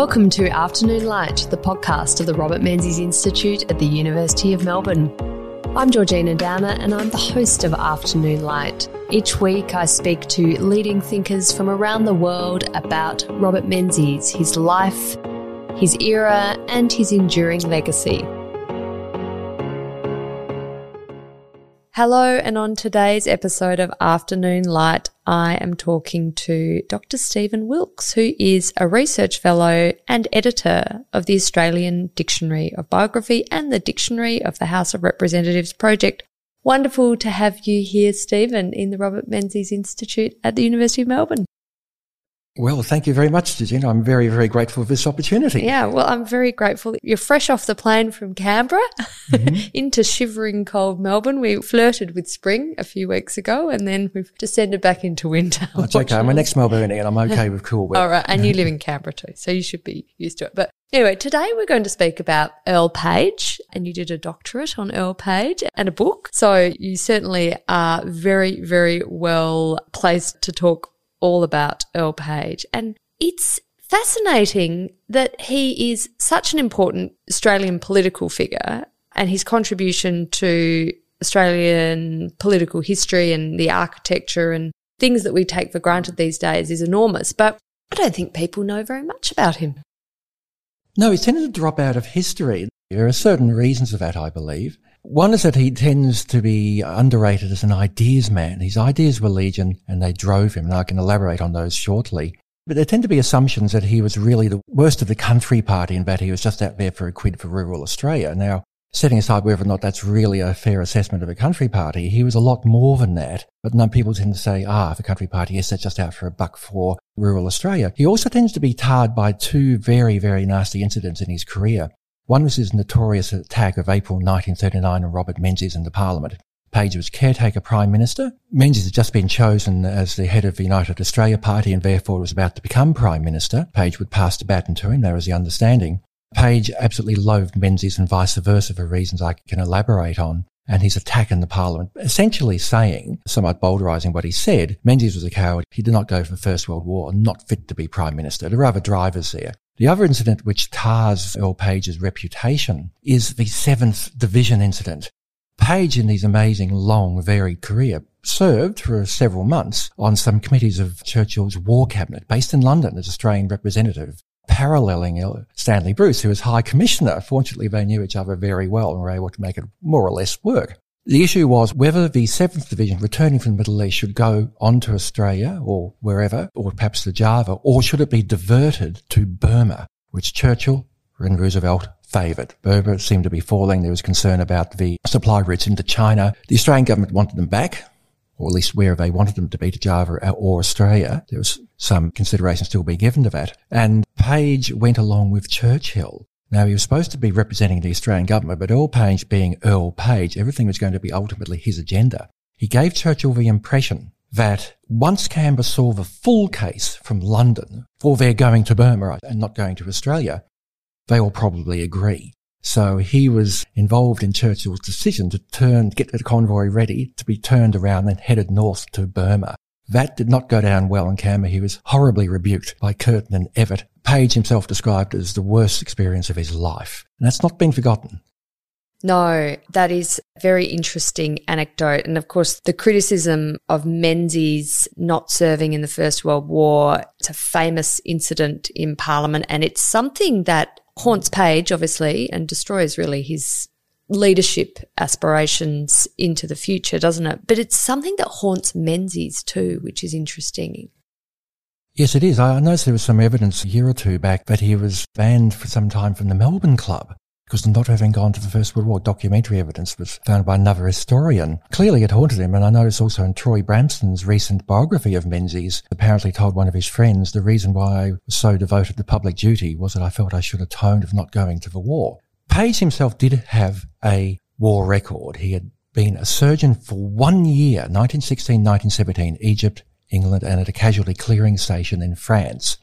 Welcome to Afternoon Light, the podcast of the Robert Menzies Institute at the University of Melbourne. I'm Georgina Downer and I'm the host of Afternoon Light. Each week I speak to leading thinkers from around the world about Robert Menzies, his life, his era, and his enduring legacy. Hello, and on today's episode of Afternoon Light, I am talking to Dr. Stephen Wilks, who is a research fellow and editor of the Australian Dictionary of Biography and the Dictionary of the House of Representatives project. Wonderful to have you here, Stephen, in the Robert Menzies Institute at the University of Melbourne. Well, thank you very much, Georgina. I'm very, very grateful for this opportunity. Yeah, well, I'm very grateful. You're fresh off the plane from Canberra mm-hmm. into shivering cold Melbourne. We flirted with spring a few weeks ago and then we've descended back into winter. Oh, it's okay. I'm an ex-Melbourneian and I'm okay with cool weather. All right. And you live in Canberra too, so you should be used to it. But Anyway, today we're going to speak about Earl Page, and you did a doctorate on Earl Page and a book. So you certainly are very, very well placed to talk all about Earl Page. And it's fascinating that he is such an important Australian political figure and his contribution to Australian political history and the architecture and things that we take for granted these days is enormous. But I don't think people know very much about him. No, he's tended to drop out of history. There are certain reasons for that, I believe. One is that he tends to be underrated as an ideas man. His ideas were legion and they drove him, and I can elaborate on those shortly. But there tend to be assumptions that he was really the worst of the country party and that he was just out there for a quid for rural Australia. Now, setting aside whether or not that's really a fair assessment of a country party, he was a lot more than that. But no people tend to say, ah, the country party, yes, that's just out for a buck for rural Australia. He also tends to be tarred by two very, very nasty incidents in his career. One was his notorious attack of April 1939 on Robert Menzies in the Parliament. Page was caretaker Prime Minister. Menzies had just been chosen as the head of the United Australia Party and therefore was about to become Prime Minister. Page would pass the baton to him, there was the understanding. Page absolutely loathed Menzies and vice versa for reasons I can elaborate on. And his attack in the Parliament, essentially saying, somewhat bowdlerising what he said, Menzies was a coward. He did not go for the First World War, not fit to be Prime Minister. There are other drivers there. The other incident which tars Earl Page's reputation is the 7th Division incident. Page, in his amazing, long, varied career, served for several months on some committees of Churchill's War Cabinet, based in London as Australian representative, paralleling Stanley Bruce, who was High Commissioner. Fortunately, they knew each other very well and were able to make it more or less work. The issue was whether the 7th Division returning from the Middle East should go on to Australia or wherever, or perhaps to Java, or should it be diverted to Burma, which Churchill and Roosevelt favoured. Burma seemed to be falling. There was concern about the supply routes into China. The Australian government wanted them back, or at least where they wanted them to be, to Java or Australia. There was some consideration still being given to that. And Page went along with Churchill now, he was supposed to be representing the Australian government, but Earl Page being Earl Page, everything was going to be ultimately his agenda. He gave Churchill the impression that once Canberra saw the full case from London for their going to Burma and not going to Australia, they will probably agree. So he was involved in Churchill's decision to turn, get the convoy ready to be turned around and headed north to Burma. That did not go down well in Canberra. He was horribly rebuked by Curtin and Evatt. Page himself described as the worst experience of his life. And that's not been forgotten. No, that is a very interesting anecdote. And of course, the criticism of Menzies not serving in the First World War, it's a famous incident in Parliament. And it's something that haunts Page, obviously, and destroys really his leadership aspirations into the future, doesn't it? But it's something that haunts Menzies too, which is interesting. Yes, it is. I noticed there was some evidence a year or two back that he was banned for some time from the Melbourne Club because not having gone to the First World War, documentary evidence was found by another historian. Clearly it haunted him, and I noticed also in Troy Bramston's recent biography of Menzies, apparently told one of his friends the reason why I was so devoted to public duty was that I felt I should atone of not going to the war. Page himself did have a war record. He had been a surgeon for one year, 1916, 1917, Egypt, England, and at a casualty clearing station in France.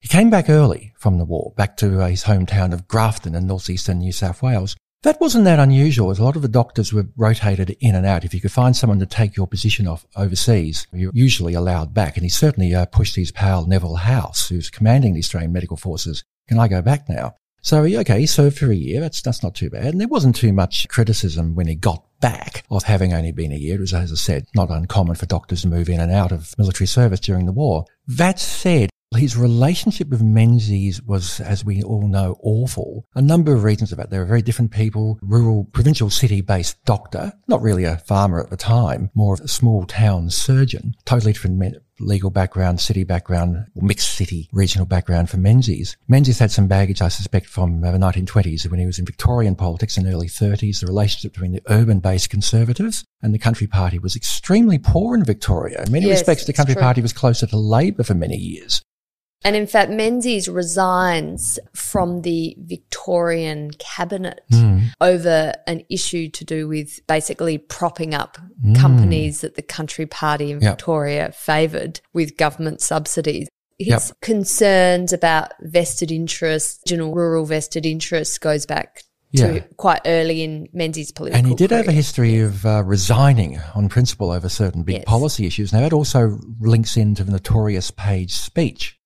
He came back early from the war, back to his hometown of Grafton in northeastern New South Wales. That wasn't that unusual, as a lot of the doctors were rotated in and out. If you could find someone to take your position off overseas, you're usually allowed back. And he certainly uh, pushed his pal Neville Howse, who's commanding the Australian Medical Forces, Can I go back now? So, okay, he served for a year. That's, that's not too bad. And there wasn't too much criticism when he got back of having only been a year. It was, as I said, not uncommon for doctors to move in and out of military service during the war. That said, his relationship with Menzies was, as we all know, awful. A number of reasons for that. They were very different people. Rural, provincial city-based doctor, not really a farmer at the time, more of a small town surgeon. Totally different legal background, city background, mixed city regional background for Menzies. Menzies had some baggage, I suspect, from uh, the 1920s when he was in Victorian politics in the early 30s. The relationship between the urban-based conservatives and the Country Party was extremely poor in Victoria. In many yes, respects, the Country Party was closer to Labor for many years. And in fact, Menzies resigns from the Victorian cabinet mm. over an issue to do with basically propping up mm. companies that the Country Party in yep. Victoria favoured with government subsidies. His yep. concerns about vested interests, general rural vested interests, goes back yeah. to quite early in Menzies' political career. And he did career. have a history yes. of uh, resigning on principle over certain big yes. policy issues. Now, that also links into the notorious Page speech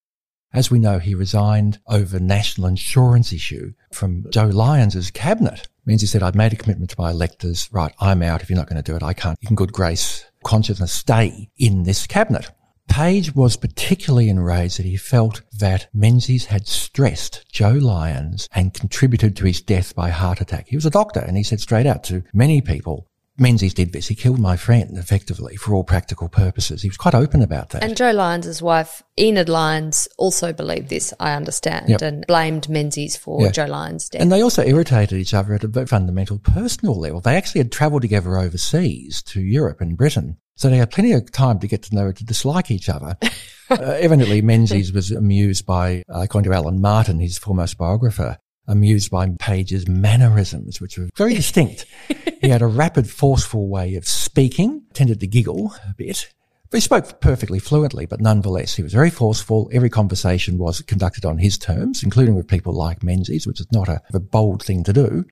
as we know, he resigned over national insurance issue from Joe Lyons' cabinet. Means he said, I've made a commitment to my electors. Right, I'm out. If you're not going to do it, I can't, in good grace, consciousness, stay in this cabinet. Page was particularly enraged that he felt that Menzies had stressed Joe Lyons and contributed to his death by heart attack. He was a doctor and he said straight out to many people, Menzies did this. He killed my friend, effectively, for all practical purposes. He was quite open about that. And Joe Lyons' wife, Enid Lyons, also believed this, I understand, yep. and blamed Menzies for yeah. Joe Lyons' death. And they also irritated each other at a fundamental personal level. They actually had travelled together overseas to Europe and Britain. So they had plenty of time to get to know, to dislike each other. uh, evidently, Menzies was amused by, uh, according to Allan Martin, his foremost biographer, amused by Page's mannerisms, which were very distinct. he had a rapid, forceful way of speaking, tended to giggle a bit. But he spoke perfectly fluently, but nonetheless, he was very forceful. Every conversation was conducted on his terms, including with people like Menzies, which is not a, a bold thing to do.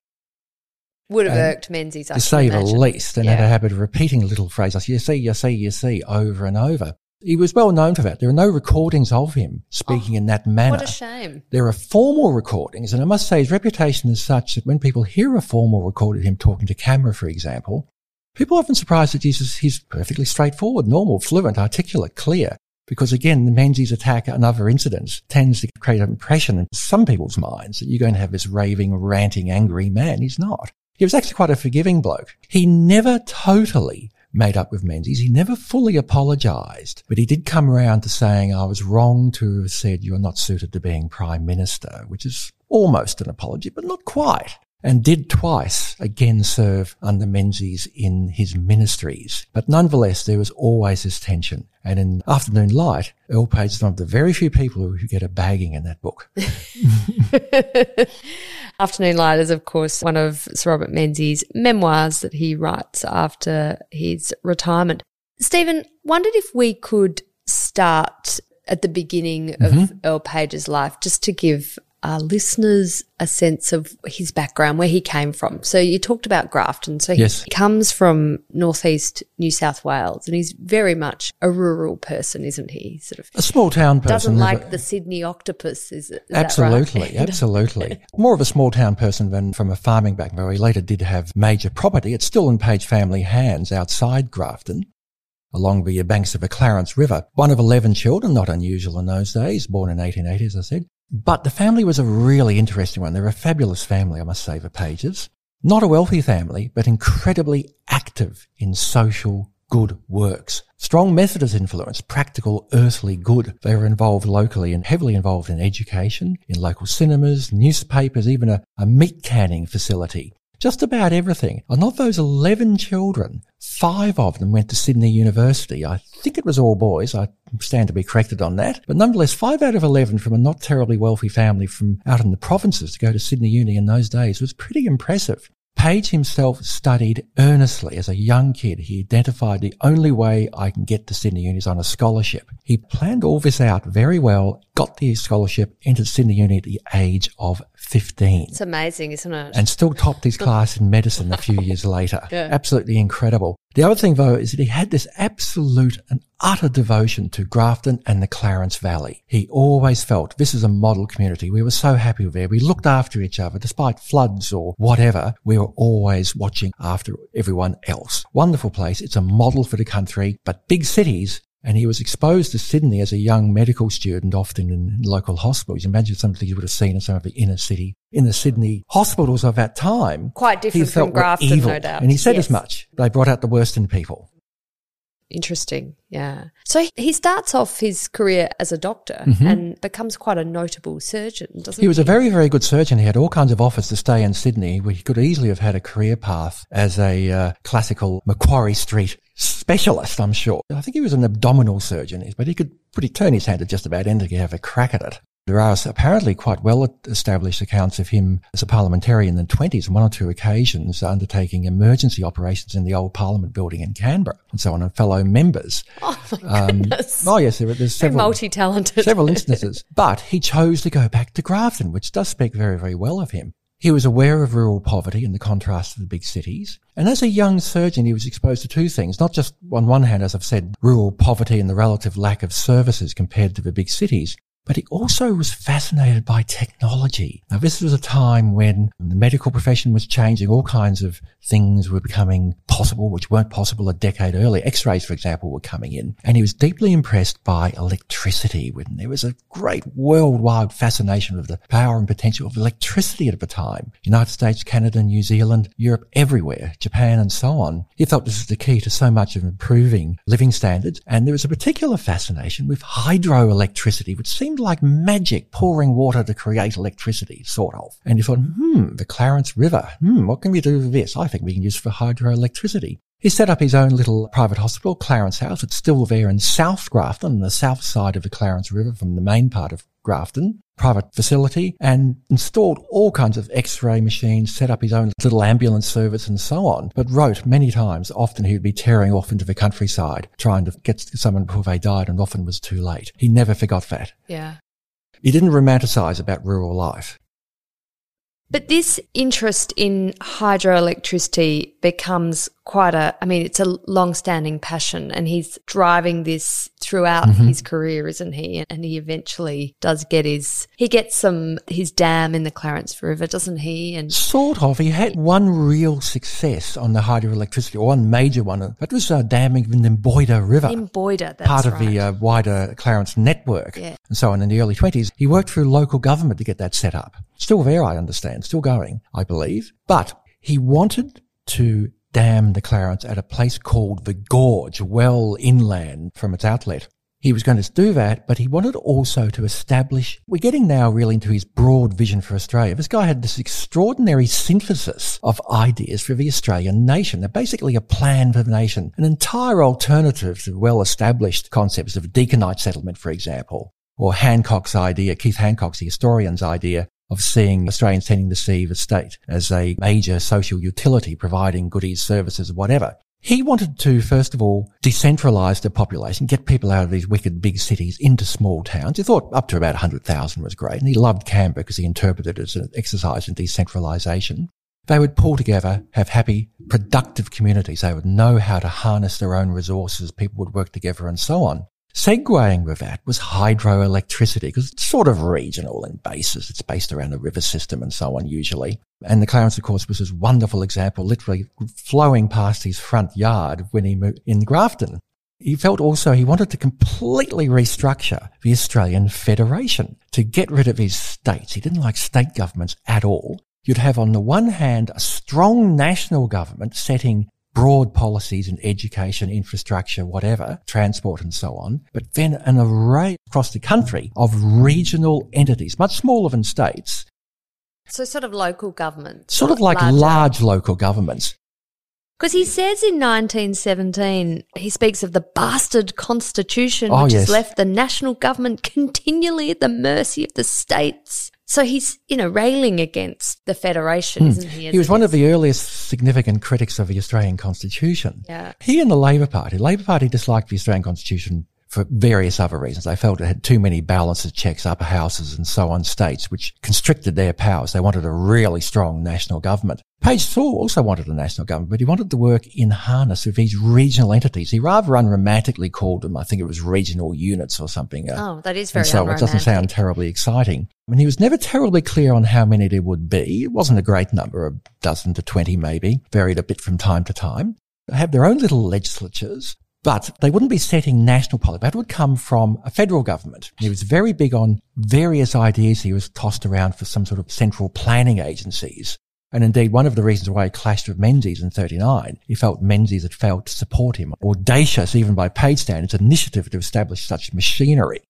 Would have irked Menzies, I To say the least, and yeah. had a habit of repeating a little phrase like, you see, you see, you see, over and over. He was well known for that. There are no recordings of him speaking oh, in that manner. What a shame. There are formal recordings, and I must say his reputation is such that when people hear a formal recording of him talking to camera, for example, people are often surprised that Jesus, he's perfectly straightforward, normal, fluent, articulate, clear. Because again, the Menzies attack and other incidents tends to create an impression in some people's minds that you're going to have this raving, ranting, angry man. He's not. He was actually quite a forgiving bloke. He never totally made up with Menzies. He never fully apologised, but he did come around to saying, I was wrong to have said you're not suited to being Prime Minister, which is almost an apology, but not quite. And did twice again serve under Menzies in his ministries. But nonetheless, there was always this tension. And in Afternoon Light, Earl Page is one of the very few people who get a bagging in that book. Afternoon Light is, of course, one of Sir Robert Menzies' memoirs that he writes after his retirement. Stephen, wondered if we could start at the beginning of mm-hmm. Earl Page's life just to give our listeners a sense of his background, where he came from. So you talked about Grafton. So yes. he comes from northeast New South Wales and he's very much a rural person, isn't he? Sort of a small town person. Doesn't like the Sydney octopus, is it? Absolutely, right? absolutely. More of a small town person than from a farming background. He later did have major property. It's still in Page family hands outside Grafton along the banks of the Clarence River. One of 11 children, not unusual in those days, born in 1880, as I said. But the family was a really interesting one. They're a fabulous family, I must say, the Pages. Not a wealthy family, but incredibly active in social good works. Strong Methodist influence, practical earthly good. They were involved locally and heavily involved in education, in local cinemas, newspapers, even a, a meat canning facility just about everything. And of those 11 children, five of them went to Sydney University. I think it was all boys. I stand to be corrected on that. But nonetheless, five out of 11 from a not terribly wealthy family from out in the provinces to go to Sydney Uni in those days was pretty impressive. Page himself studied earnestly as a young kid. He identified the only way I can get to Sydney Uni is on a scholarship. He planned all this out very well got the scholarship, entered Sydney Uni at the age of 15. It's amazing, isn't it? And still topped his class in medicine a few years later. Yeah. Absolutely incredible. The other thing though is that he had this absolute and utter devotion to Grafton and the Clarence Valley. He always felt this is a model community. We were so happy there. We looked after each other despite floods or whatever. We were always watching after everyone else. Wonderful place. It's a model for the country, but big cities and he was exposed to Sydney as a young medical student, often in local hospitals. Imagine something you would have seen in some of the inner city, in the Sydney hospitals of that time. Quite different from Grafton, evil. no doubt. And he said Yes. as much. They brought out the worst in people. Interesting. Yeah. So he starts off his career as a doctor and becomes quite a notable surgeon, doesn't he? He was a very, very good surgeon. He had all kinds of offers to stay in Sydney. where He could easily have had a career path as a uh, classical Macquarie Street specialist, I'm sure. I think he was an abdominal surgeon, but he could pretty turn his hand to just about anything to have a crack at it. There are apparently quite well established accounts of him as a parliamentarian in the 20s on one or two occasions undertaking emergency operations in the old Parliament building in Canberra and so on, and fellow members. Oh my um, goodness. Oh, yes, there, there's several multi-talented. several instances. But he chose to go back to Grafton, which does speak very, very well of him. He was aware of rural poverty and the contrast to the big cities. And as a young surgeon, he was exposed to two things. Not just on one hand, as I've said, rural poverty and the relative lack of services compared to the big cities, but he also was fascinated by technology. Now, this was a time when the medical profession was changing. All kinds of things were becoming possible, which weren't possible a decade earlier. X-rays, for example, were coming in. And he was deeply impressed by electricity. There was a great worldwide fascination of the power and potential of electricity at the time. United States, Canada, New Zealand, Europe, everywhere, Japan and so on. He thought this was the key to so much of improving living standards. And there was a particular fascination with hydroelectricity, which seemed like magic, pouring water to create electricity, sort of. And you thought, hmm, the Clarence River, hmm, what can we do with this? I think we can use it for hydroelectricity. He set up his own little private hospital, Clarence House. It's still there in South Grafton, on the south side of the Clarence River from the main part of Grafton. Private facility and installed all kinds of x-ray machines, set up his own little ambulance service and so on. But wrote many times, often he would be tearing off into the countryside, trying to get someone before they died and often was too late. He never forgot that. Yeah. He didn't romanticize about rural life. But this interest in hydroelectricity becomes quite a, I mean, it's a long standing passion and he's driving this throughout Mm-hmm. his career, isn't he? And he eventually does get his, he gets some, his dam in the Clarence River, doesn't he? And Sort of. He had one real success on the hydroelectricity, or one major one. That was uh, damming the Nymboida River. in Boyder, part of right. the uh, wider Clarence network Yeah. and so on in the early 20s. He worked through local government to get that set up. Still there, I understand, still going, I believe. But he wanted to dam the Clarence at a place called the Gorge, well inland from its outlet. He was going to do that, but he wanted also to establish, we're getting now really into his broad vision for Australia. This guy had this extraordinary synthesis of ideas for the Australian nation. They're basically a plan for the nation, an entire alternative to well-established concepts of Deakinite settlement, for example, or Hancock's idea, Keith Hancock's, the historian's idea of seeing Australians tending to see the state as a major social utility, providing goodies, services, whatever. He wanted to, first of all, decentralise the population, get people out of these wicked big cities into small towns. He thought up to about 100,000 was great. And he loved Canberra because he interpreted it as an exercise in decentralisation. They would pull together, have happy, productive communities. They would know how to harness their own resources. People would work together and so on. Segueing with that was hydroelectricity because it's sort of regional in basis. It's based around a river system and so on usually. And the Clarence, of course, was this wonderful example, literally flowing past his front yard when he moved in Grafton. He felt also he wanted to completely restructure the Australian Federation to get rid of his states. He didn't like state governments at all. You'd have on the one hand a strong national government setting broad policies in education, infrastructure, whatever, transport and so on, but then an array across the country of regional entities, much smaller than states, so sort of local government. sort of like larger. large local governments. Because he says in 1917, he speaks of the bastard constitution, Oh, which yes. has left the national government continually at the mercy of the states. So he's, you know, railing against the federation, hmm. isn't he? He was one of the earliest significant critics of the Australian Constitution. Yeah. He and the Labor Party, Labor Party disliked the Australian Constitution for various other reasons. They felt it had too many balances, checks, upper houses and so on states, which constricted their powers. They wanted a really strong national government. Page Saw also wanted a national government, but he wanted to work in harness with these regional entities. He rather unromantically called them, I think it was regional units or something. Uh, oh, that is very so it doesn't sound terribly exciting. I mean, he was never terribly clear on how many there would be. It wasn't a great number, a dozen to 20 maybe, varied a bit from time to time. They have their own little legislatures, but they wouldn't be setting national policy. That would come from a federal government. He was very big on various ideas he was tossed around for some sort of central planning agencies. And indeed, one of the reasons why he clashed with Menzies in 39, he felt Menzies had failed to support him. Audacious, even by Page standards, initiative to establish such machinery.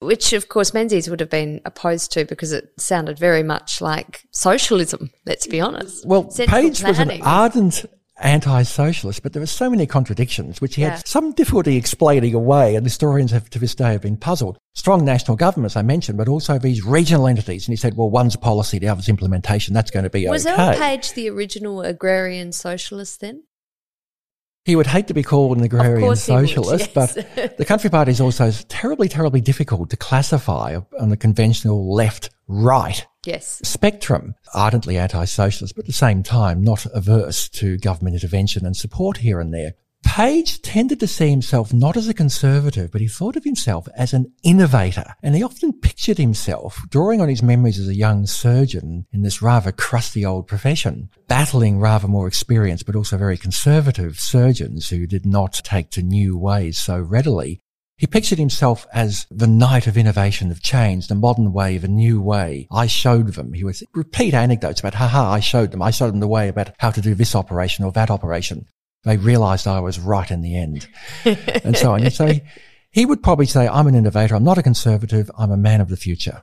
Which, of course, Menzies would have been opposed to because it sounded very much like socialism, let's be honest. Well, Central Page planning. was an ardent anti-socialist, but there are so many contradictions which he yeah. had some difficulty explaining away, and historians have to this day have been puzzled. Strong national governments, I mentioned, but also these regional entities. And he said, well, one's policy, the other's implementation. That's going to be Was okay. Earl Page the original agrarian socialist then? He would hate to be called an agrarian socialist, would, yes. but the Country Party is also terribly, terribly difficult to classify on the conventional left right yes. spectrum. Ardently anti-socialist, but at the same time not averse to government intervention and support here and there. Page tended to see himself not as a conservative, but he thought of himself as an innovator. And he often pictured himself, drawing on his memories as a young surgeon in this rather crusty old profession, battling rather more experienced, but also very conservative surgeons who did not take to new ways so readily. He pictured himself as the knight of innovation, of change, the modern wave, a new way. I showed them. He would repeat anecdotes about, haha, I showed them. I showed them the way about how to do this operation or that operation they realized I was right in the end and so on. And so he, he would probably say, I'm an innovator. I'm not a conservative. I'm a man of the future.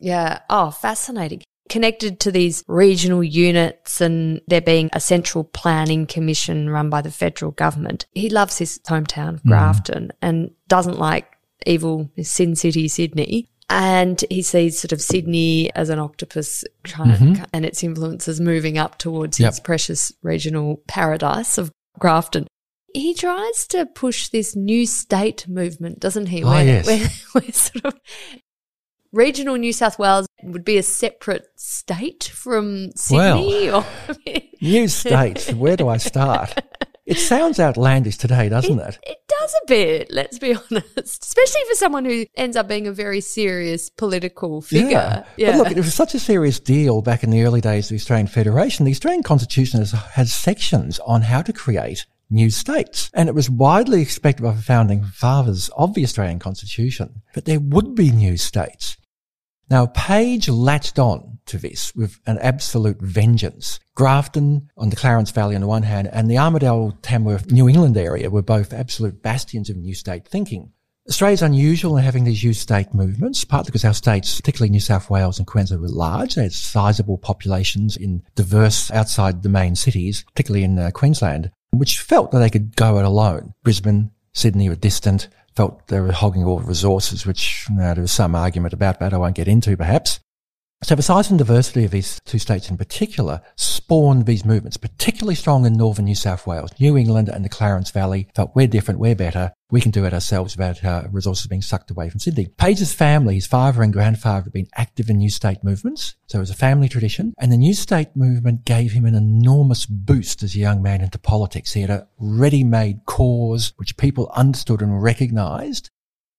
Yeah. Oh, fascinating. Connected to these regional units and there being a central planning commission run by the federal government. He loves his hometown, mm. Grafton, mm. and doesn't like evil Sin City, Sydney. And he sees sort of Sydney as an octopus mm-hmm. and its influences moving up towards yep. its precious regional paradise of Grafton. He tries to push this new state movement, doesn't he? Oh, where, yes. where, where sort of regional New South Wales would be a separate state from Sydney? Well, or, new states. Where do I start? It sounds outlandish today, doesn't it? It, it does a bit, let's be honest. Especially for someone who ends up being a very serious political figure. Yeah. yeah. But look, it was such a serious deal back in the early days of the Australian Federation. The Australian Constitution has, has sections on how to create new states. And it was widely expected by the founding fathers of the Australian Constitution that there would be new states. Now, Page latched on to this with an absolute vengeance. Grafton on the Clarence Valley on the one hand and the Armidale, Tamworth, New England area were both absolute bastions of new state thinking. Australia's unusual in having these new state movements, partly because our states, particularly New South Wales and Queensland, were large. They had sizable populations in diverse outside the main cities, particularly in uh, Queensland, which felt that they could go it alone. Brisbane, Sydney were distant felt they were hogging all the resources, which you know, there was some argument about that I won't get into perhaps. So the size and diversity of these two states in particular spawned these movements, particularly strong in northern New South Wales. New England and the Clarence Valley felt we're different, we're better, we can do it ourselves without resources being sucked away from Sydney. Page's family, his father and grandfather, had been active in New State movements, so it was a family tradition, and the New State movement gave him an enormous boost as a young man into politics. He had a ready-made cause which people understood and recognised,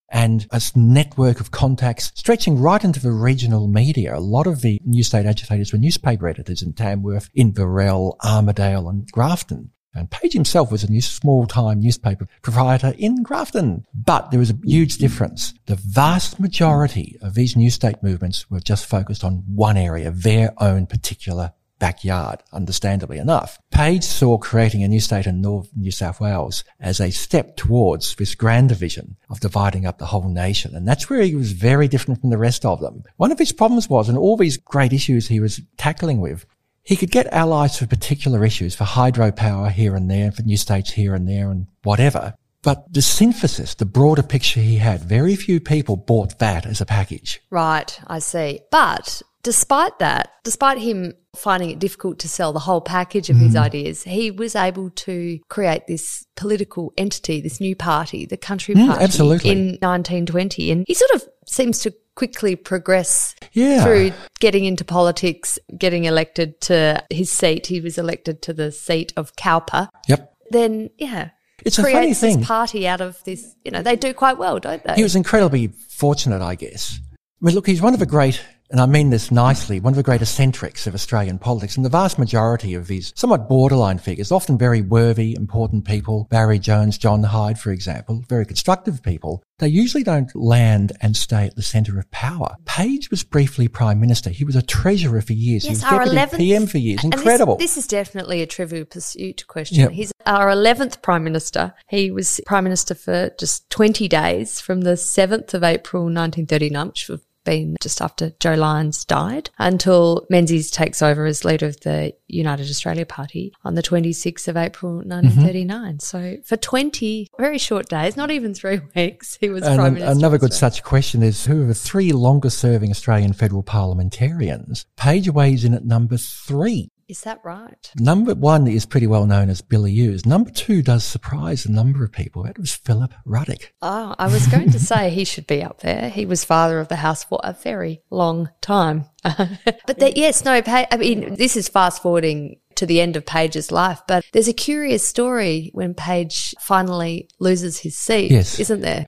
and a network of contacts stretching right into the regional media. A lot of the New State agitators were newspaper editors in Tamworth, in Inverell, Armidale and Grafton. And Page himself was a new small-time newspaper proprietor in Grafton. But there was a huge difference. The vast majority of these new state movements were just focused on one area, their own particular backyard, understandably enough. Page saw creating a new state in North New South Wales as a step towards this grander vision of dividing up the whole nation. And that's where he was very different from the rest of them. One of his problems was, and all these great issues he was tackling with, he could get allies for particular issues, for hydropower here and there, for new states here and there and whatever. But the synthesis, the broader picture he had, very few people bought that as a package. Right, I see. But despite that, despite him finding it difficult to sell the whole package of his Mm. ideas, he was able to create this political entity, this new party, the Country Mm, Party, absolutely. in 1920. And he sort of seems to quickly progress Yeah. through getting into politics, getting elected to his seat. He was elected to the seat of Cowper. Yep. Then, yeah, It's a funny thing. this party out of this. You know, they do quite well, don't they? He was incredibly fortunate, I guess. I mean, look, he's one of the great, and I mean this nicely, one of the great eccentrics of Australian politics. And the vast majority of these somewhat borderline figures, often very worthy, important people, Barry Jones, John Hyde, for example, very constructive people, they usually don't land and stay at the centre of power. Page was briefly Prime Minister. He was a treasurer for years. he was deputy PM for years. and this- Incredible. This, is definitely a trivial pursuit question. Yep. He's our 11th Prime Minister. He was Prime Minister for just 20 days from the 7th of April 1939, which have been just after Joe Lyons died, until Menzies takes over as leader of the United Australia Party on the 26th of April mm-hmm. 1939. So for 20 very short days, not even three weeks, he was And Prime Minister. another good such question is who are the three longest serving Australian federal parliamentarians? Page weighs in at number three. Is that right? Number one is pretty well known as Billy Hughes. Number two does surprise a number of people. That was Philip Ruddock. Oh, I was going to say he should be up there. He was father of the house for a very long time. but that, yes, no, I mean, this is fast forwarding to the end of Page's life, but there's a curious story when Page finally loses his seat, Yes. isn't there?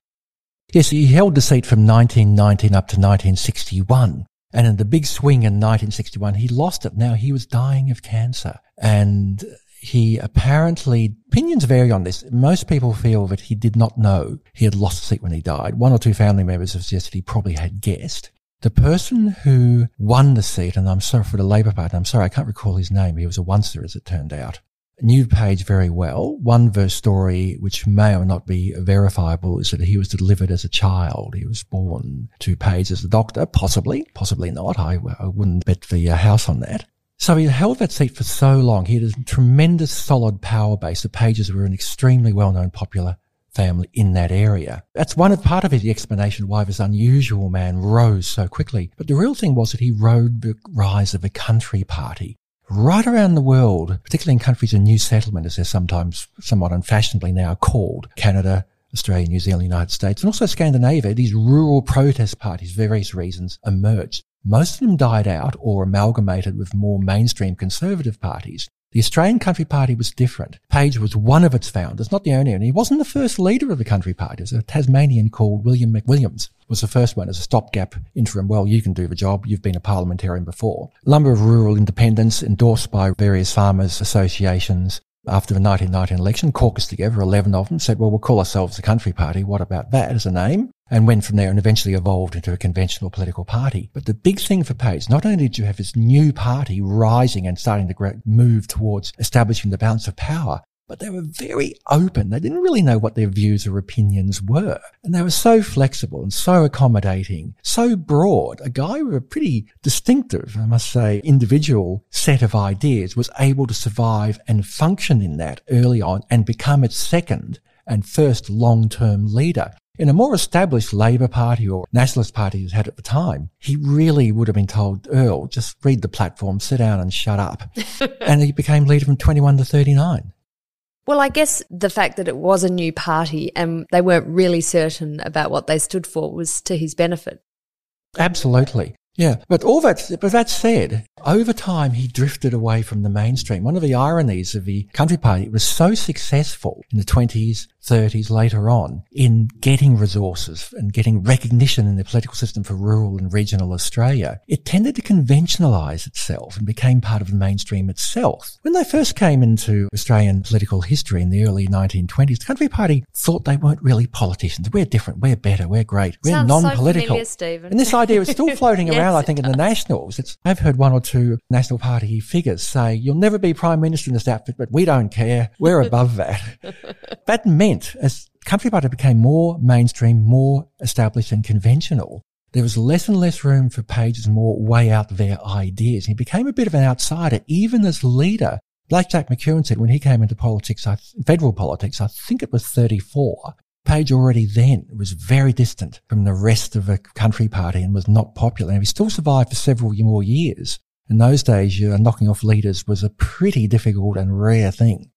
Yes, he held the seat from 1919 up to 1961. And in the big swing in 1961, he lost it. Now he was dying of cancer and he apparently, opinions vary on this. Most people feel that he did not know he had lost the seat when he died. One or two family members have suggested he probably had guessed. The person who won the seat, and I'm sorry for the Labor Party, I'm sorry, I can't recall his name. He was a oncer, as it turned out. Knew Page very well. One verse story, which may or not be verifiable, is that he was delivered as a child. He was born to Page as a doctor, possibly, possibly not. I, I wouldn't bet the uh, house on that. So he held that seat for so long. He had a tremendous solid power base. The Pages were an extremely well-known popular family in that area. That's one of part of the explanation why this unusual man rose so quickly. But the real thing was that he rode the rise of a country party. Right around the world, particularly in countries of new settlement, as they're sometimes somewhat unfashionably now called, Canada, Australia, New Zealand, United States, and also Scandinavia, these rural protest parties, various reasons, emerged. Most of them died out or amalgamated with more mainstream conservative parties. The Australian Country Party was different. Page was one of its founders, not the only one. He wasn't the first leader of the Country Party. Was a Tasmanian called William McWilliams was the first one as a stopgap interim. Well, you can do the job. You've been a parliamentarian before. A number of rural independents endorsed by various farmers associations. After the 1919 election, caucused together, 11 of them said, well, we'll call ourselves the Country Party. What about that as a name? And went from there and eventually evolved into a conventional political party. But the big thing for Page, not only did you have this new party rising and starting to move towards establishing the balance of power, but they were very open. They didn't really know what their views or opinions were. And they were so flexible and so accommodating, so broad. A guy with a pretty distinctive, I must say, individual set of ideas was able to survive and function in that early on and become its second and first long-term leader. In a more established Labor Party or Nationalist Party it had at the time, he really would have been told, Earl, just read the platform, sit down and shut up. and he became leader from 21 to 39. Well, I guess the fact that it was a new party and they weren't really certain about what they stood for was to his benefit. Absolutely. Yeah. But all that, but that said, over time he drifted away from the mainstream. One of the ironies of the Country Party was so successful in the 20s, 30s, later on in getting resources and getting recognition in the political system for rural and regional Australia. It tended to conventionalise itself and became part of the mainstream itself. When they first came into Australian political history in the early 1920s, the Country Party thought they weren't really politicians. We're different. We're better. We're great. We're Sounds non-political. familiar, Stephen. And this idea is still floating Yes. around, I think, in the Nationals. It's, I've heard one or two National Party figures say, you'll never be Prime Minister in this outfit, but we don't care. We're above that. that meant as Country Party became more mainstream, more established and conventional, there was less and less room for Page's more way out there ideas. He became a bit of an outsider, even as leader. Like Jack McEwen said when he came into politics, I, federal politics, I think it was 34. Page already then was very distant from the rest of the country party and was not popular. And he still survived for several more years. In those days, uh, knocking off leaders was a pretty difficult and rare thing.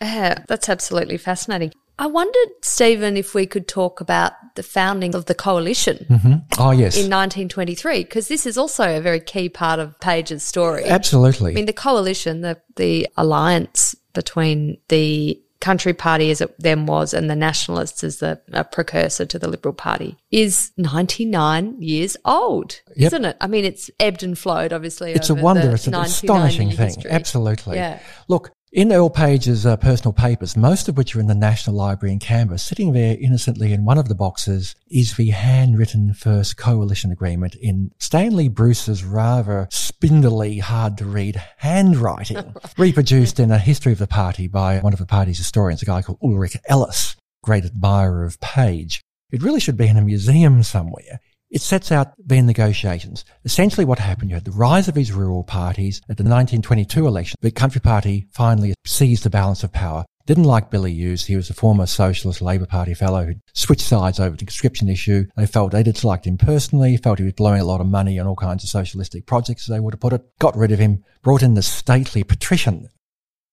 Yeah, that's absolutely fascinating. I wondered, Stephen, if we could talk about the founding of the coalition mm-hmm. Oh, yes. in 1923, because this is also a very key part of Page's story. Absolutely. I mean, the coalition, the, the alliance between the Country Party as it then was and the Nationalists as the precursor to the Liberal Party is 99 years old, yep. isn't it? I mean, it's ebbed and flowed, obviously. It's a wonder. It's an astonishing thing. History. Absolutely. Yeah. Look, in Earl Page's uh, personal papers, most of which are in the National Library in Canberra, sitting there innocently in one of the boxes is the handwritten first coalition agreement in Stanley Bruce's rather spindly, hard to read handwriting, reproduced in a history of the party by one of the party's historians, a guy called Ulrich Ellis, great admirer of Page. It really should be in a museum somewhere. It sets out the negotiations. Essentially what happened, you had the rise of these rural parties. At the 1922 election, the Country Party finally seized the balance of power. Didn't like Billy Hughes. He was a former Socialist Labor Party fellow who switched sides over the conscription issue. They felt they disliked him personally, felt he was blowing a lot of money on all kinds of socialistic projects, as they would have put it. Got rid of him, brought in the stately patrician,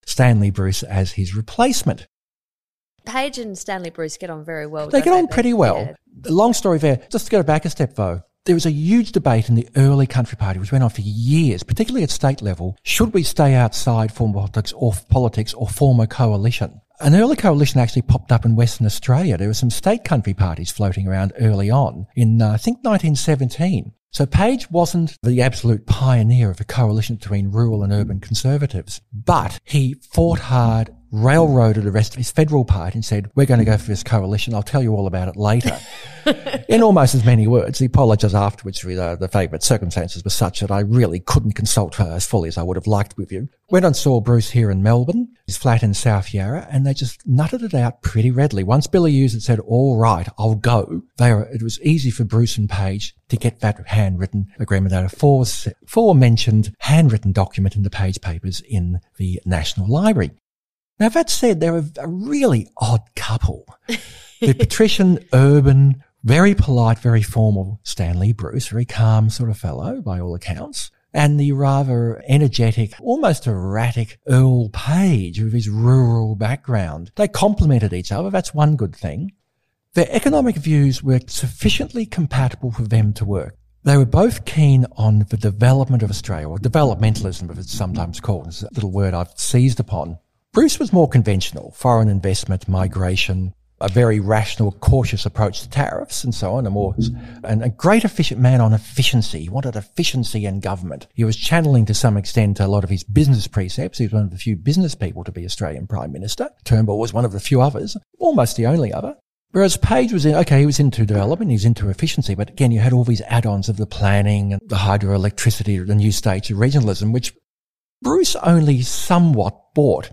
Stanley Bruce, as his replacement. Page and Stanley Bruce get on very well. They get on they? pretty well. Yeah. Long story there. Just to go back a step though. There was a huge debate in the early country party, which went on for years, particularly at state level. Should we stay outside former politics or politics or form a coalition? An early coalition actually popped up in Western Australia. There were some state country parties floating around early on in, uh, I think, 1917. So Page wasn't the absolute pioneer of a coalition between rural and urban conservatives, but he fought hard railroaded the rest of his federal party and said, we're going to go for this coalition. I'll tell you all about it later. in almost as many words, he apologised afterwards for the, the favourite circumstances were such that I really couldn't consult her as fully as I would have liked with you. Went and saw Bruce here in Melbourne, his flat in South Yarra, and they just nutted it out pretty readily. Once Billy Hughes had said, all right, I'll go, they were, it was easy for Bruce and Page to get that handwritten agreement out of four, four mentioned handwritten document in the Page papers in the National Library. Now, that said, they're a, a really odd couple. the patrician, urban, very polite, very formal Stanley Bruce, very calm sort of fellow by all accounts. And the rather energetic, almost erratic Earl Page with his rural background. They complemented each other. That's one good thing. Their economic views were sufficiently compatible for them to work. They were both keen on the development of Australia, or developmentalism, as it's sometimes called. It's a little word I've seized upon. Bruce was more conventional, foreign investment, migration, a very rational, cautious approach to tariffs and so on, a more, and a great efficient man on efficiency. He wanted efficiency in government. He was channeling to some extent a lot of his business precepts. He was one of the few business people to be Australian Prime Minister. Turnbull was one of the few others, almost the only other. Whereas Page was in, okay, he was into development, he's into efficiency, but again, you had all these add-ons of the planning and the hydroelectricity, the new states, of regionalism, which Bruce only somewhat bought.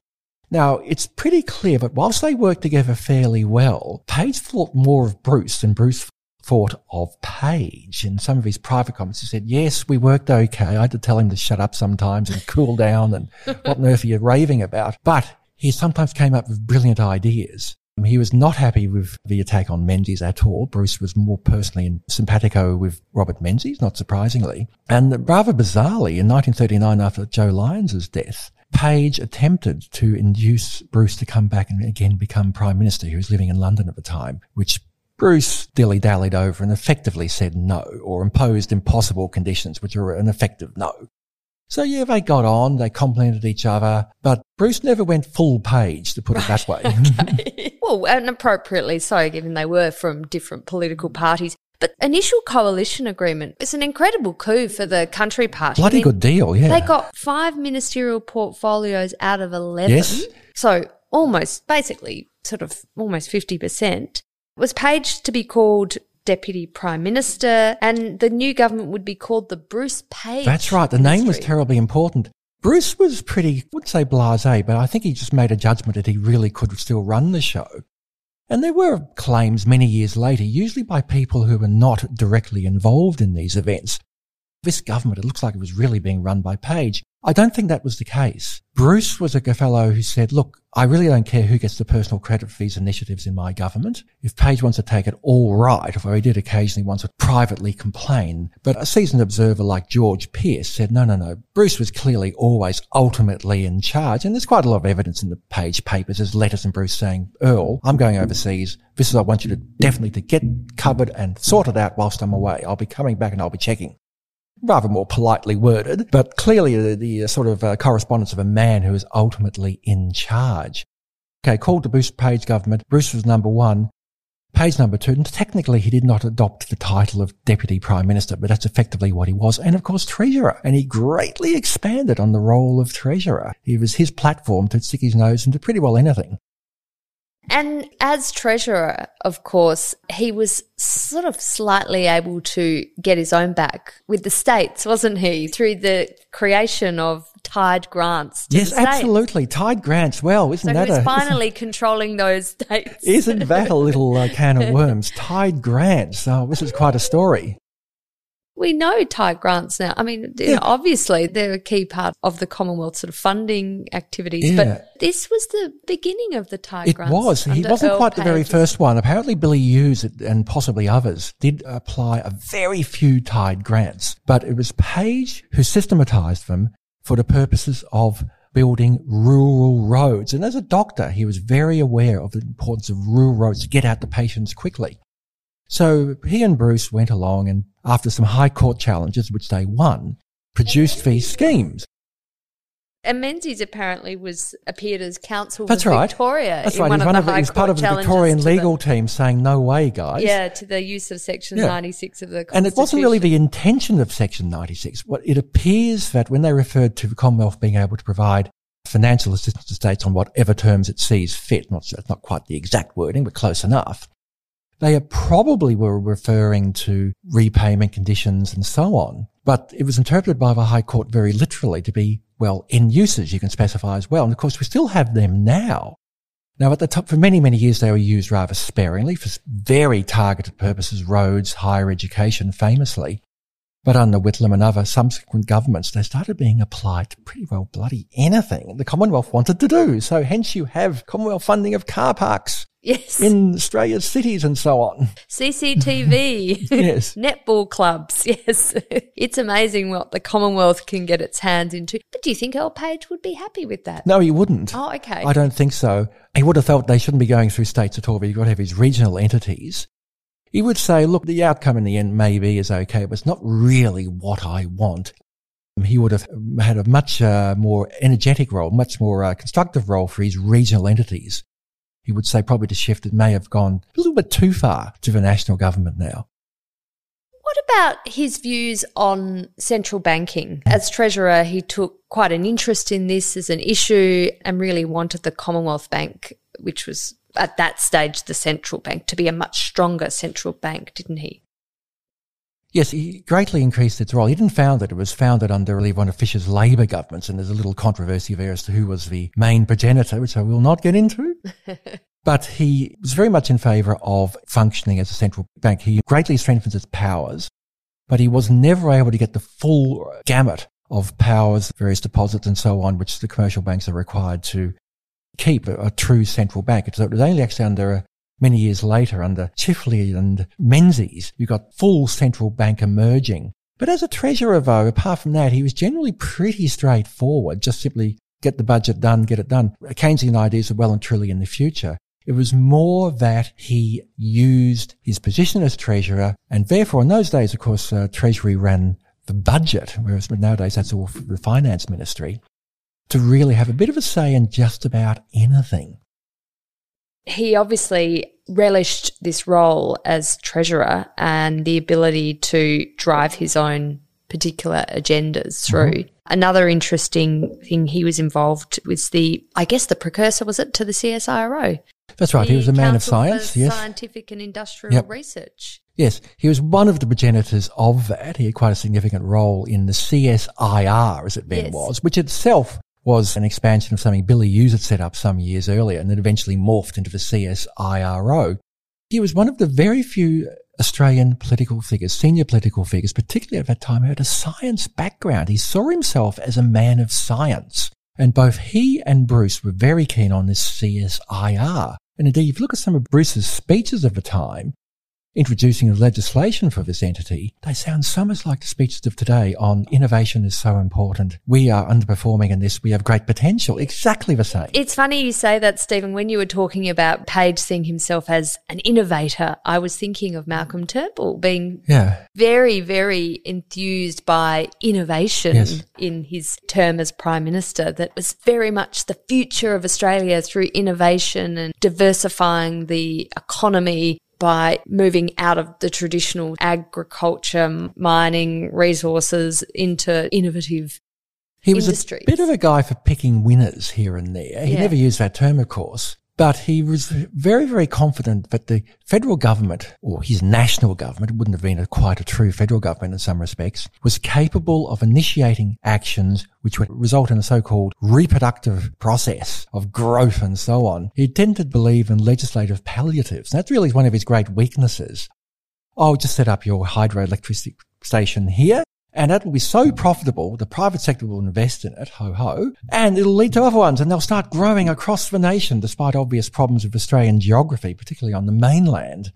Now, it's pretty clear that whilst they worked together fairly well, Page thought more of Bruce than Bruce thought of Page. In some of his private comments, he said, yes, we worked okay. I had to tell him to shut up sometimes and cool down and what on earth are you raving about? But he sometimes came up with brilliant ideas. He was not happy with the attack on Menzies at all. Bruce was more personally and simpatico with Robert Menzies, not surprisingly. And rather bizarrely, in 1939, after Joe Lyons' death, Page attempted to induce Bruce to come back and again become Prime Minister. He was living in London at the time, which Bruce dilly dallied over and effectively said no, or imposed impossible conditions, which were an effective no. So yeah, they got on, they complimented each other, but Bruce never went full page, to put it that way. okay. well, and appropriately so, given they were from different political parties. But initial coalition agreement is an incredible coup for the country party. Bloody I mean, good deal, yeah. They got five ministerial portfolios out of 11. Yes. So almost, basically, sort of almost 50%. Was Page to be called Deputy Prime Minister, and the new government would be called the Bruce Page. That's right. The ministry. name was terribly important. Bruce was pretty, I would say blasé, but I think he just made a judgment that he really could still run the show. And there were claims many years later, usually by people who were not directly involved in these events. This government, it looks like it was really being run by Page. I don't think that was the case. Bruce was a fellow who said, look, I really don't care who gets the personal credit for these initiatives in my government. If Page wants to take it all right, although he did occasionally want to privately complain, but a seasoned observer like George Pearce said, no, no, no, Bruce was clearly always ultimately in charge. And there's quite a lot of evidence in the Page papers. There's letters from Bruce saying, Earl, I'm going overseas. This is, I want you to definitely to get covered and sorted out whilst I'm away. I'll be coming back and I'll be checking rather more politely worded, but clearly the, the uh, sort of uh, correspondence of a man who is ultimately in charge. Okay, called the Bruce Page government. Bruce was number one. Page number two, and technically he did not adopt the title of Deputy Prime Minister, but that's effectively what he was. And of course, Treasurer. And he greatly expanded on the role of Treasurer. It was his platform to stick his nose into pretty well anything. And as treasurer, of course, he was sort of slightly able to get his own back with the states, wasn't he? Through the creation of tied grants. yes, absolutely. Tied grants. Well, isn't so that a, finally controlling those states? Isn't that a little uh, can of worms? Tied grants. Oh, this is quite a story we know tied grants now. I mean, yeah. obviously they're a key part of the Commonwealth sort of funding activities, yeah. but this was the beginning of the tied it grants. It was. He wasn't Earl quite Pages. the very first one. Apparently Billy Hughes and possibly others did apply a very few tied grants, but it was Page who systematized them for the purposes of building rural roads. And as a doctor, he was very aware of the importance of rural roads to get out the patients quickly. So he and Bruce went along and after some high court challenges, which they won, produced these schemes. And Menzies apparently was appeared as counsel That's for right. Victoria. That's right. He's, one of, he's part of the Victorian legal the, team saying, no way, guys. Yeah, to the use of Section yeah. 96 of the Constitution. And it wasn't really the intention of Section 96. What it appears that when they referred to the Commonwealth being able to provide financial assistance to states on whatever terms it sees fit, not, not quite the exact wording, but close enough, they probably were referring to repayment conditions and so on. But it was interpreted by the High Court very literally to be, well, in usage you can specify as well. And of course we still have them now. Now at the top, for many, many years they were used rather sparingly for very targeted purposes, roads, higher education famously. But under Whitlam and other subsequent governments, they started being applied to pretty well bloody anything the Commonwealth wanted to do. So hence you have Commonwealth funding of car parks. Yes. In Australia's cities and so on. CCTV. yes. Netball clubs. Yes. it's amazing what the Commonwealth can get its hands into. But do you think Earl Page would be happy with that? No, he wouldn't. Oh, okay. I don't think so. He would have felt they shouldn't be going through states at all, but you've got to have his regional entities. He would say, look, the outcome in the end maybe is okay, but it's not really what I want. He would have had a much uh, more energetic role, much more uh, constructive role for his regional entities. He would say probably the shift that may have gone a little bit too far to the national government now. What about his views on central banking? As Treasurer, he took quite an interest in this as an issue and really wanted the Commonwealth Bank, which was at that stage the central bank to be a much stronger central bank, didn't he? Yes, he greatly increased its role. He didn't found it. It was founded under really one of Fisher's Labor governments, and there's a little controversy there as to who was the main progenitor, which I will not get into. but he was very much in favour of functioning as a central bank. He greatly strengthens its powers, but he was never able to get the full gamut of powers, various deposits and so on, which the commercial banks are required to keep a, a true central bank. It was only actually under a, many years later under Chifley and Menzies, you got full central bank emerging. But as a treasurer, though, apart from that, he was generally pretty straightforward, just simply get the budget done, get it done. Keynesian ideas are well and truly in the future. It was more that he used his position as treasurer, and therefore in those days, of course, uh, Treasury ran the budget, whereas nowadays that's all the finance ministry to really have a bit of a say in just about anything. He obviously relished this role as treasurer and the ability to drive his own particular agendas through. Mm-hmm. Another interesting thing he was involved with the, I guess the precursor was it to the CSIRO? That's right. The he was a man Council of science. Yes. Scientific and industrial yep. research. Yes, he was one of the progenitors of that. He had quite a significant role in the CSIR, as it then yes. was, which itself was an expansion of something Billy Hughes had set up some years earlier and then eventually morphed into the CSIRO. He was one of the very few Australian political figures, senior political figures, particularly at that time, who had a science background. He saw himself as a man of science. And both he and Bruce were very keen on this CSIR. And indeed, if you look at some of Bruce's speeches of the time, introducing the legislation for this entity, they sound so much like the speeches of today on innovation is so important. We are underperforming in this. We have great potential. Exactly the same. It's funny you say that, Stephen. When you were talking about Page seeing himself as an innovator, I was thinking of Malcolm Turnbull being yeah. very, very enthused by innovation yes. in his term as Prime Minister. That was very much the future of Australia through innovation and diversifying the economy by moving out of the traditional agriculture, mining resources into innovative he was industries. a bit of a guy for picking winners here and there. He yeah. never used that term, of course. But he was very, very confident that the federal government, or his national government, it wouldn't have been a, quite a true federal government in some respects, was capable of initiating actions which would result in a so-called reproductive process of growth and so on. He tended to believe in legislative palliatives. That's really one of his great weaknesses. Oh, just set up your hydroelectricity station here and that will be so profitable, the private sector will invest in it, ho ho, and it'll lead to other ones and they'll start growing across the nation despite obvious problems of Australian geography, particularly on the mainland.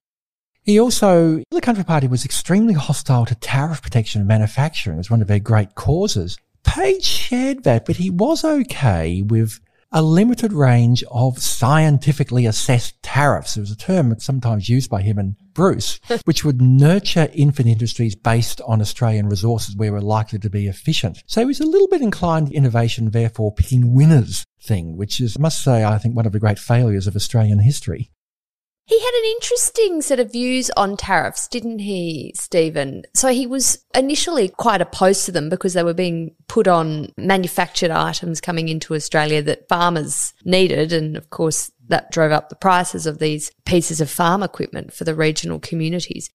He also, the Country Party was extremely hostile to tariff protection and manufacturing as one of their great causes. Page shared that, but he was okay with a limited range of scientifically assessed tariffs. It was a term that's sometimes used by him and Bruce, which would nurture infant industries based on Australian resources where we're likely to be efficient. So he was a little bit inclined to innovation, therefore picking winners thing, which is, I must say, I think one of the great failures of Australian history. He had an interesting set of views on tariffs, didn't he, Stephen? So he was initially quite opposed to them because they were being put on manufactured items coming into Australia that farmers needed. And of course, that drove up the prices of these pieces of farm equipment for the regional communities.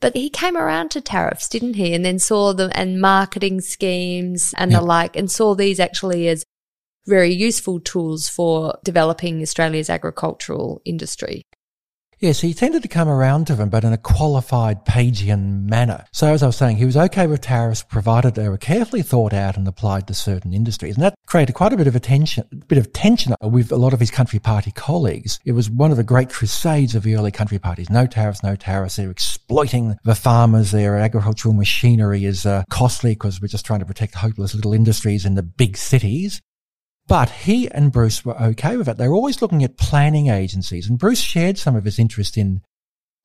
But he came around to tariffs, didn't he? And then saw them and marketing schemes and the like, and saw these actually as very useful tools for developing Australia's agricultural industry. Yes, he tended to come around to them, but in a qualified Pagian manner. So as I was saying, he was okay with tariffs provided they were carefully thought out and applied to certain industries. And that created quite a bit of a tension, a bit of tension with a lot of his country party colleagues. It was one of the great crusades of the early country parties. No tariffs, no tariffs. They're exploiting the farmers. Their agricultural machinery is uh, costly because we're just trying to protect hopeless little industries in the big cities. But he and Bruce were okay with it. They were always looking at planning agencies, and Bruce shared some of his interest in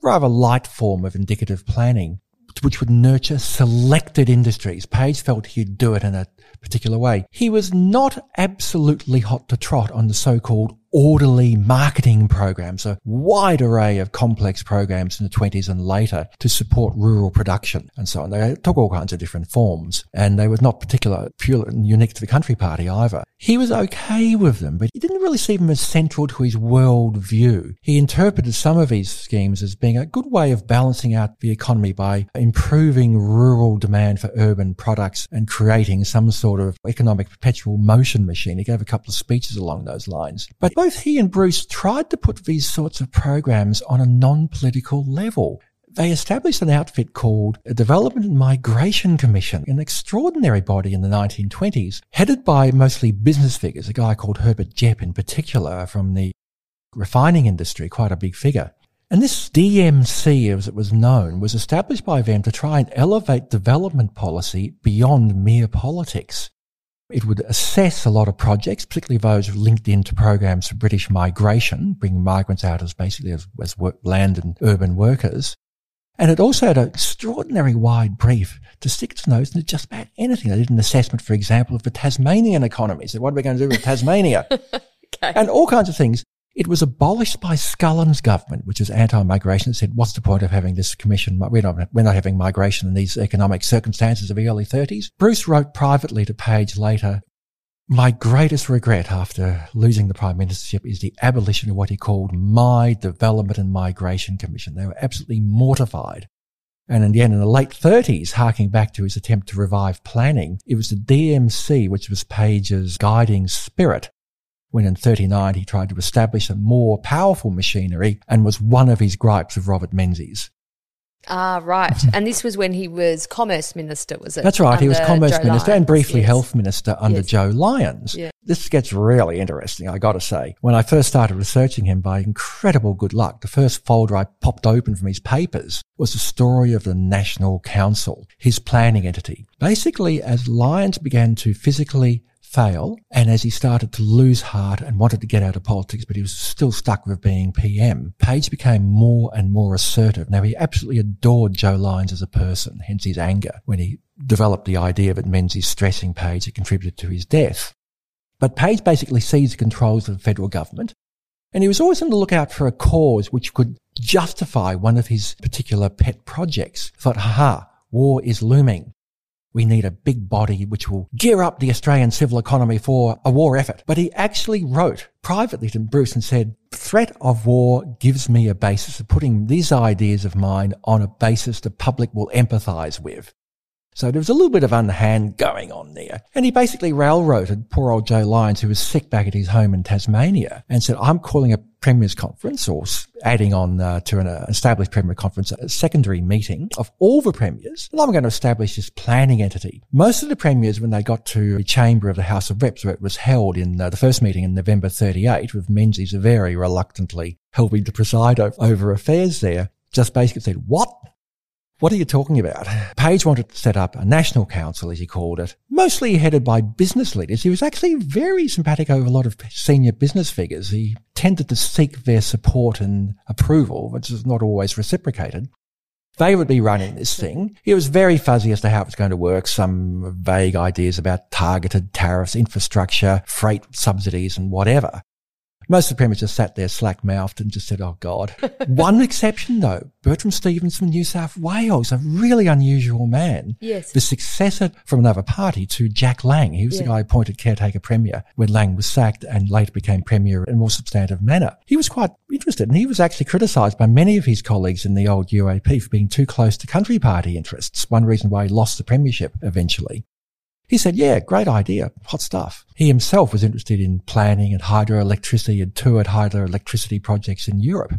rather light form of indicative planning, which would nurture selected industries. Page felt he'd do it in a particular way. He was not absolutely hot to trot on the so-called orderly marketing programs, a wide array of complex programs in the 20s and later to support rural production and so on. They took all kinds of different forms and they were not particular, pure and unique to the country party either. He was okay with them, but he didn't really see them as central to his world view. He interpreted some of these schemes as being a good way of balancing out the economy by improving rural demand for urban products and creating some sort of economic perpetual motion machine. He gave a couple of speeches along those lines. But both he and Bruce tried to put these sorts of programs on a non-political level. They established an outfit called a Development and Migration Commission, an extraordinary body in the 1920s, headed by mostly business figures, a guy called Herbert Gepp in particular from the refining industry, quite a big figure. And this DMC, as it was known, was established by them to try and elevate development policy beyond mere politics. It would assess a lot of projects, particularly those linked into programs for British migration, bringing migrants out as basically as, as work, land and urban workers. And it also had an extraordinary wide brief to stick its nose into just about anything. They did an assessment, for example, of the Tasmanian economy. So what are we going to do with Tasmania? okay. And all kinds of things. It was abolished by Scullin's government, which was anti-migration. It said, what's the point of having this commission? We're not, we're not having migration in these economic circumstances of the early 30s. Bruce wrote privately to Page later, my greatest regret after losing the prime ministership is the abolition of what he called my development and migration commission. They were absolutely mortified. And in the end, in the late 30s, harking back to his attempt to revive planning, it was the DMC, which was Page's guiding spirit, when in 39 he tried to establish a more powerful machinery and was one of his gripes of Robert Menzies. Ah, right. and this was when he was Commerce Minister, was it? That's right. He was Commerce Joe Minister and briefly yes. Health Minister under Yes. Joe Lyons. Yeah. This gets really interesting, I got to say. When I first started researching him, by incredible good luck, the first folder I popped open from his papers was the story of the National Council, his planning entity. Basically, as Lyons began to physically fail and as he started to lose heart and wanted to get out of politics, but he was still stuck with being PM, Page became more and more assertive. Now, he absolutely adored Joe Lyons as a person, hence his anger when he developed the idea that Menzies stressing Page had contributed to his death. But Page basically seized the controls of the federal government and he was always on the lookout for a cause which could justify one of his particular pet projects. Thought, haha, war is looming. We need a big body which will gear up the Australian civil economy for a war effort. But he actually wrote privately to Bruce and said, threat of war gives me a basis of putting these ideas of mine on a basis the public will empathize with. So there was a little bit of underhand going on there. And he basically railroaded poor old Joe Lyons, who was sick back at his home in Tasmania, and said, I'm calling a Premier's Conference, or adding on uh, to an uh, established Premier Conference, a secondary meeting of all the Premiers, and I'm going to establish this planning entity. Most of the Premiers, when they got to the chamber of the House of Reps, where it was held in uh, the first meeting in November 38, with Menzies very reluctantly helping to preside over affairs there, just basically said, what? What are you talking about? Page wanted to set up a national council, as he called it, mostly headed by business leaders. He was actually very sympathetic over a lot of senior business figures. He tended to seek their support and approval, which is not always reciprocated. They would be running this thing. He was very fuzzy as to how it was going to work. Some vague ideas about targeted tariffs, infrastructure, freight subsidies and whatever. Most of the premiers just sat there slack mouthed and just said, Oh God. One exception though, Bertram Stevens from New South Wales, a really unusual man. Yes. The successor from another party to Jack Lang. He was the Yeah. guy appointed caretaker premier when Lang was sacked and later became premier in a more substantive manner. He was quite interested and he was actually criticised by many of his colleagues in the old UAP for being too close to country party interests. One reason why he lost the premiership eventually. He said, yeah, great idea. Hot stuff. He himself was interested in planning and hydroelectricity and toured hydroelectricity projects in Europe.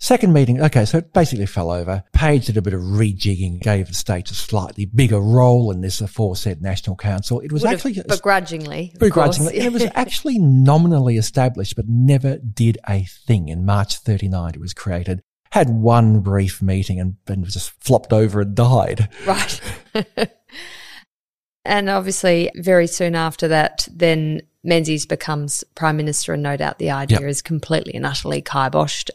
Second meeting, okay, so it basically fell over. Page did a bit of rejigging, gave the state a slightly bigger role in this aforesaid National Council. It was Would actually begrudgingly. begrudgingly. It was actually nominally established, but never did a thing. In March 39, it was created. Had one brief meeting and then just flopped over and died. Right. and obviously, very soon after that, then Menzies becomes Prime Minister, and no doubt the idea Yep. is completely and utterly kiboshed.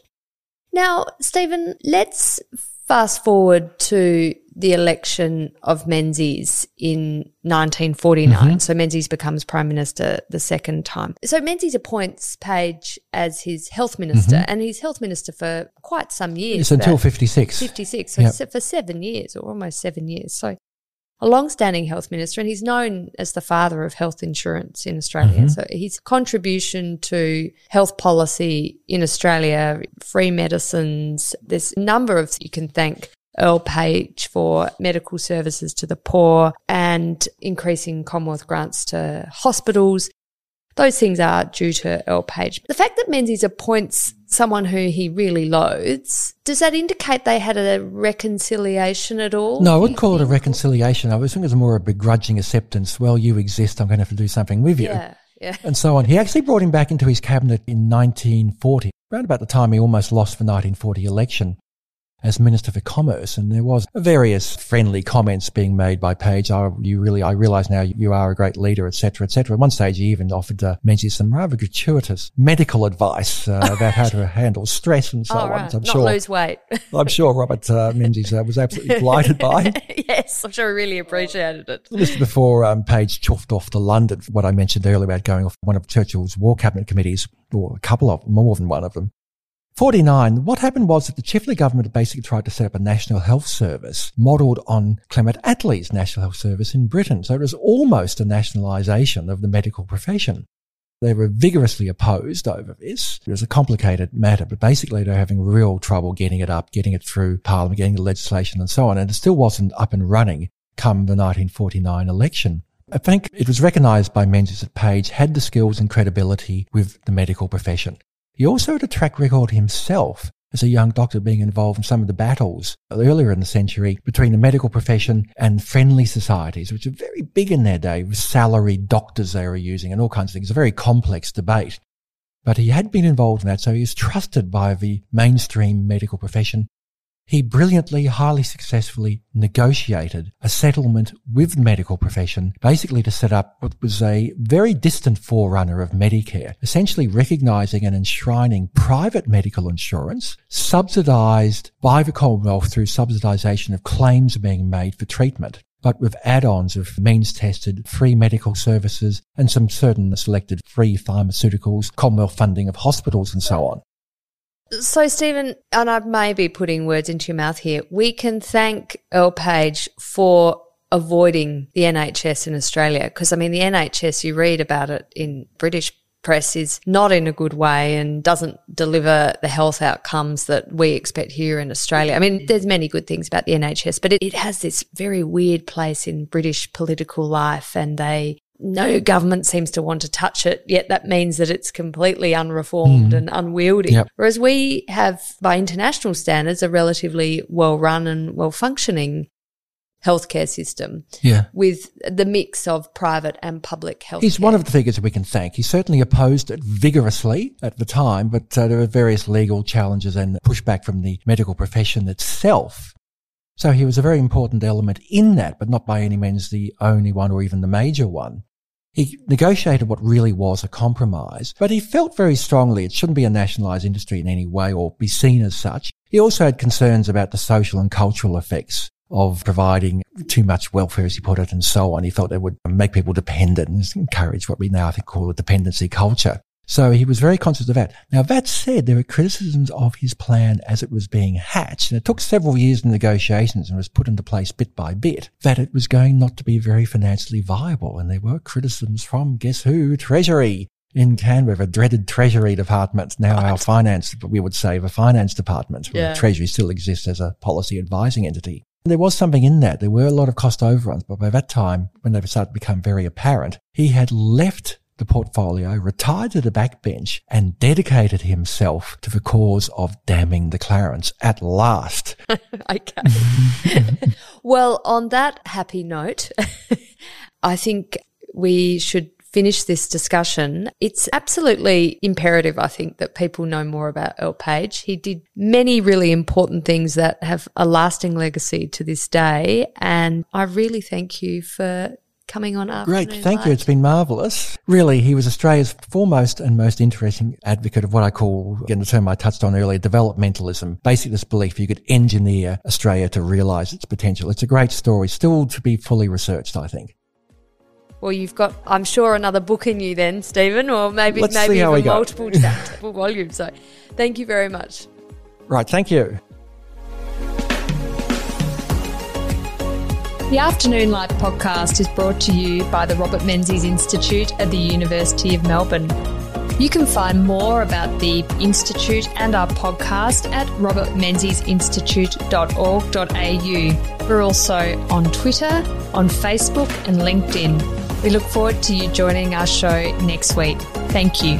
Now, Stephen, let's fast forward to the election of Menzies in 1949. Mm-hmm. So Menzies becomes Prime Minister the second time. So Menzies appoints Page as his health minister, mm-hmm. and he's health minister for quite some years. It's until that- 56. 56, so Yep. for seven years or almost seven years. So a long-standing health minister, and he's known as the father of health insurance in Australia. Mm-hmm. So his contribution to health policy in Australia, free medicines, there's a number of you can thank Earl Page for medical services to the poor and increasing Commonwealth grants to hospitals. Those things are due to Earl Page. The fact that Menzies appoints someone who he really loathes, does that indicate they had a reconciliation at all? No, I wouldn't call it a reconciliation. I was thinking it was more a begrudging acceptance. Well, you exist. I'm going to have to do something with you. Yeah, yeah. And so on. He actually brought him back into his cabinet in 1940, around about the time he almost lost the 1940 election as Minister for Commerce. And there was various friendly comments being made by Page. Oh, you really, I realise now you are a great leader, etc., etc. At one stage, he even offered uh, Menzies some rather gratuitous medical advice uh, about how to handle stress and so Oh, on. right. So I'm Not sure, lose weight. I'm sure Robert uh, Menzies uh, was absolutely delighted by. yes, I'm sure he really appreciated it. Just before um, Page chuffed off to London, what I mentioned earlier about going off one of Churchill's war cabinet committees, or a couple of, more than one of them. 49, what happened was that the Chifley government basically tried to set up a national health service modelled on Clement Attlee's national health service in Britain. So it was almost a nationalisation of the medical profession. They were vigorously opposed over this. It was a complicated matter, but basically they were having real trouble getting it up, getting it through Parliament, getting the legislation and so on. And it still wasn't up and running come the 1949 election. I think it was recognised by Menzies that Page had the skills and credibility with the medical profession. He also had a track record himself as a young doctor being involved in some of the battles earlier in the century between the medical profession and friendly societies, which are very big in their day with salaried doctors they were using and all kinds of things. A very complex debate. But he had been involved in that, so he was trusted by the mainstream medical profession he brilliantly, highly successfully negotiated a settlement with the medical profession, basically to set up what was a very distant forerunner of Medicare, essentially recognizing and enshrining private medical insurance subsidized by the Commonwealth through subsidization of claims being made for treatment but with add-ons of means tested free medical services and some certain selected free pharmaceuticals, Commonwealth funding of hospitals and so on. So, Stephen, and I may be putting words into your mouth here, we can thank Earl Page for avoiding the NHS in Australia. Because, I mean, the NHS, you read about it in British press, is not in a good way and doesn't deliver the health outcomes that we expect here in Australia. I mean, there's many good things about the NHS, but it, it has this very weird place in British political life and they no government seems to want to touch it, yet that means that it's completely unreformed mm. and unwieldy. Yep. Whereas we have, by international standards, a relatively well run and well functioning healthcare system yeah. with the mix of private and public health. He's one of the figures we can thank. He certainly opposed it vigorously at the time, but uh, there were various legal challenges and pushback from the medical profession itself so he was a very important element in that, but not by any means the only one or even the major one. He negotiated what really was a compromise, but he felt very strongly it shouldn't be a nationalised industry in any way or be seen as such. He also had concerns about the social and cultural effects of providing too much welfare, as he put it, and so on. He felt it would make people dependent and encourage what we now I think call a dependency culture. So he was very conscious of that. Now, that said, there were criticisms of his plan as it was being hatched, and it took several years of negotiations and was put into place bit by bit, that it was going not to be very financially viable. And there were criticisms from, guess who? Treasury in Canberra, the dreaded Treasury Department, now right. our finance, we would say the finance department, yeah. Treasury still exists as a policy advising entity. There was something in that. There were a lot of cost overruns, but by that time, when they started to become very apparent, he had left the portfolio, retired to the backbench and dedicated himself to the cause of damming the Clarence at last. okay. well, on that happy note, I think we should finish this discussion. It's absolutely imperative, I think, that people know more about Earl Page. He did many really important things that have a lasting legacy to this day. And I really thank you for coming on up. Great, thank Light. you. It's been marvellous. Really, he was Australia's foremost and most interesting advocate of what I call, again, the term I touched on earlier, developmentalism. Basically, this belief you could engineer Australia to realise its potential. It's a great story, still to be fully researched, I think. Well, you've got, I'm sure, another book in you then, Stephen, or maybe Let's maybe even multiple multiple volumes. So, thank you very much. Right, thank you. The Afternoon Light podcast is brought to you by the Robert Menzies Institute at the University of Melbourne. You can find more about the Institute and our podcast at robertmenziesinstitute.org.au. We're also on Twitter, on Facebook, and LinkedIn. We look forward to you joining our show next week. Thank you.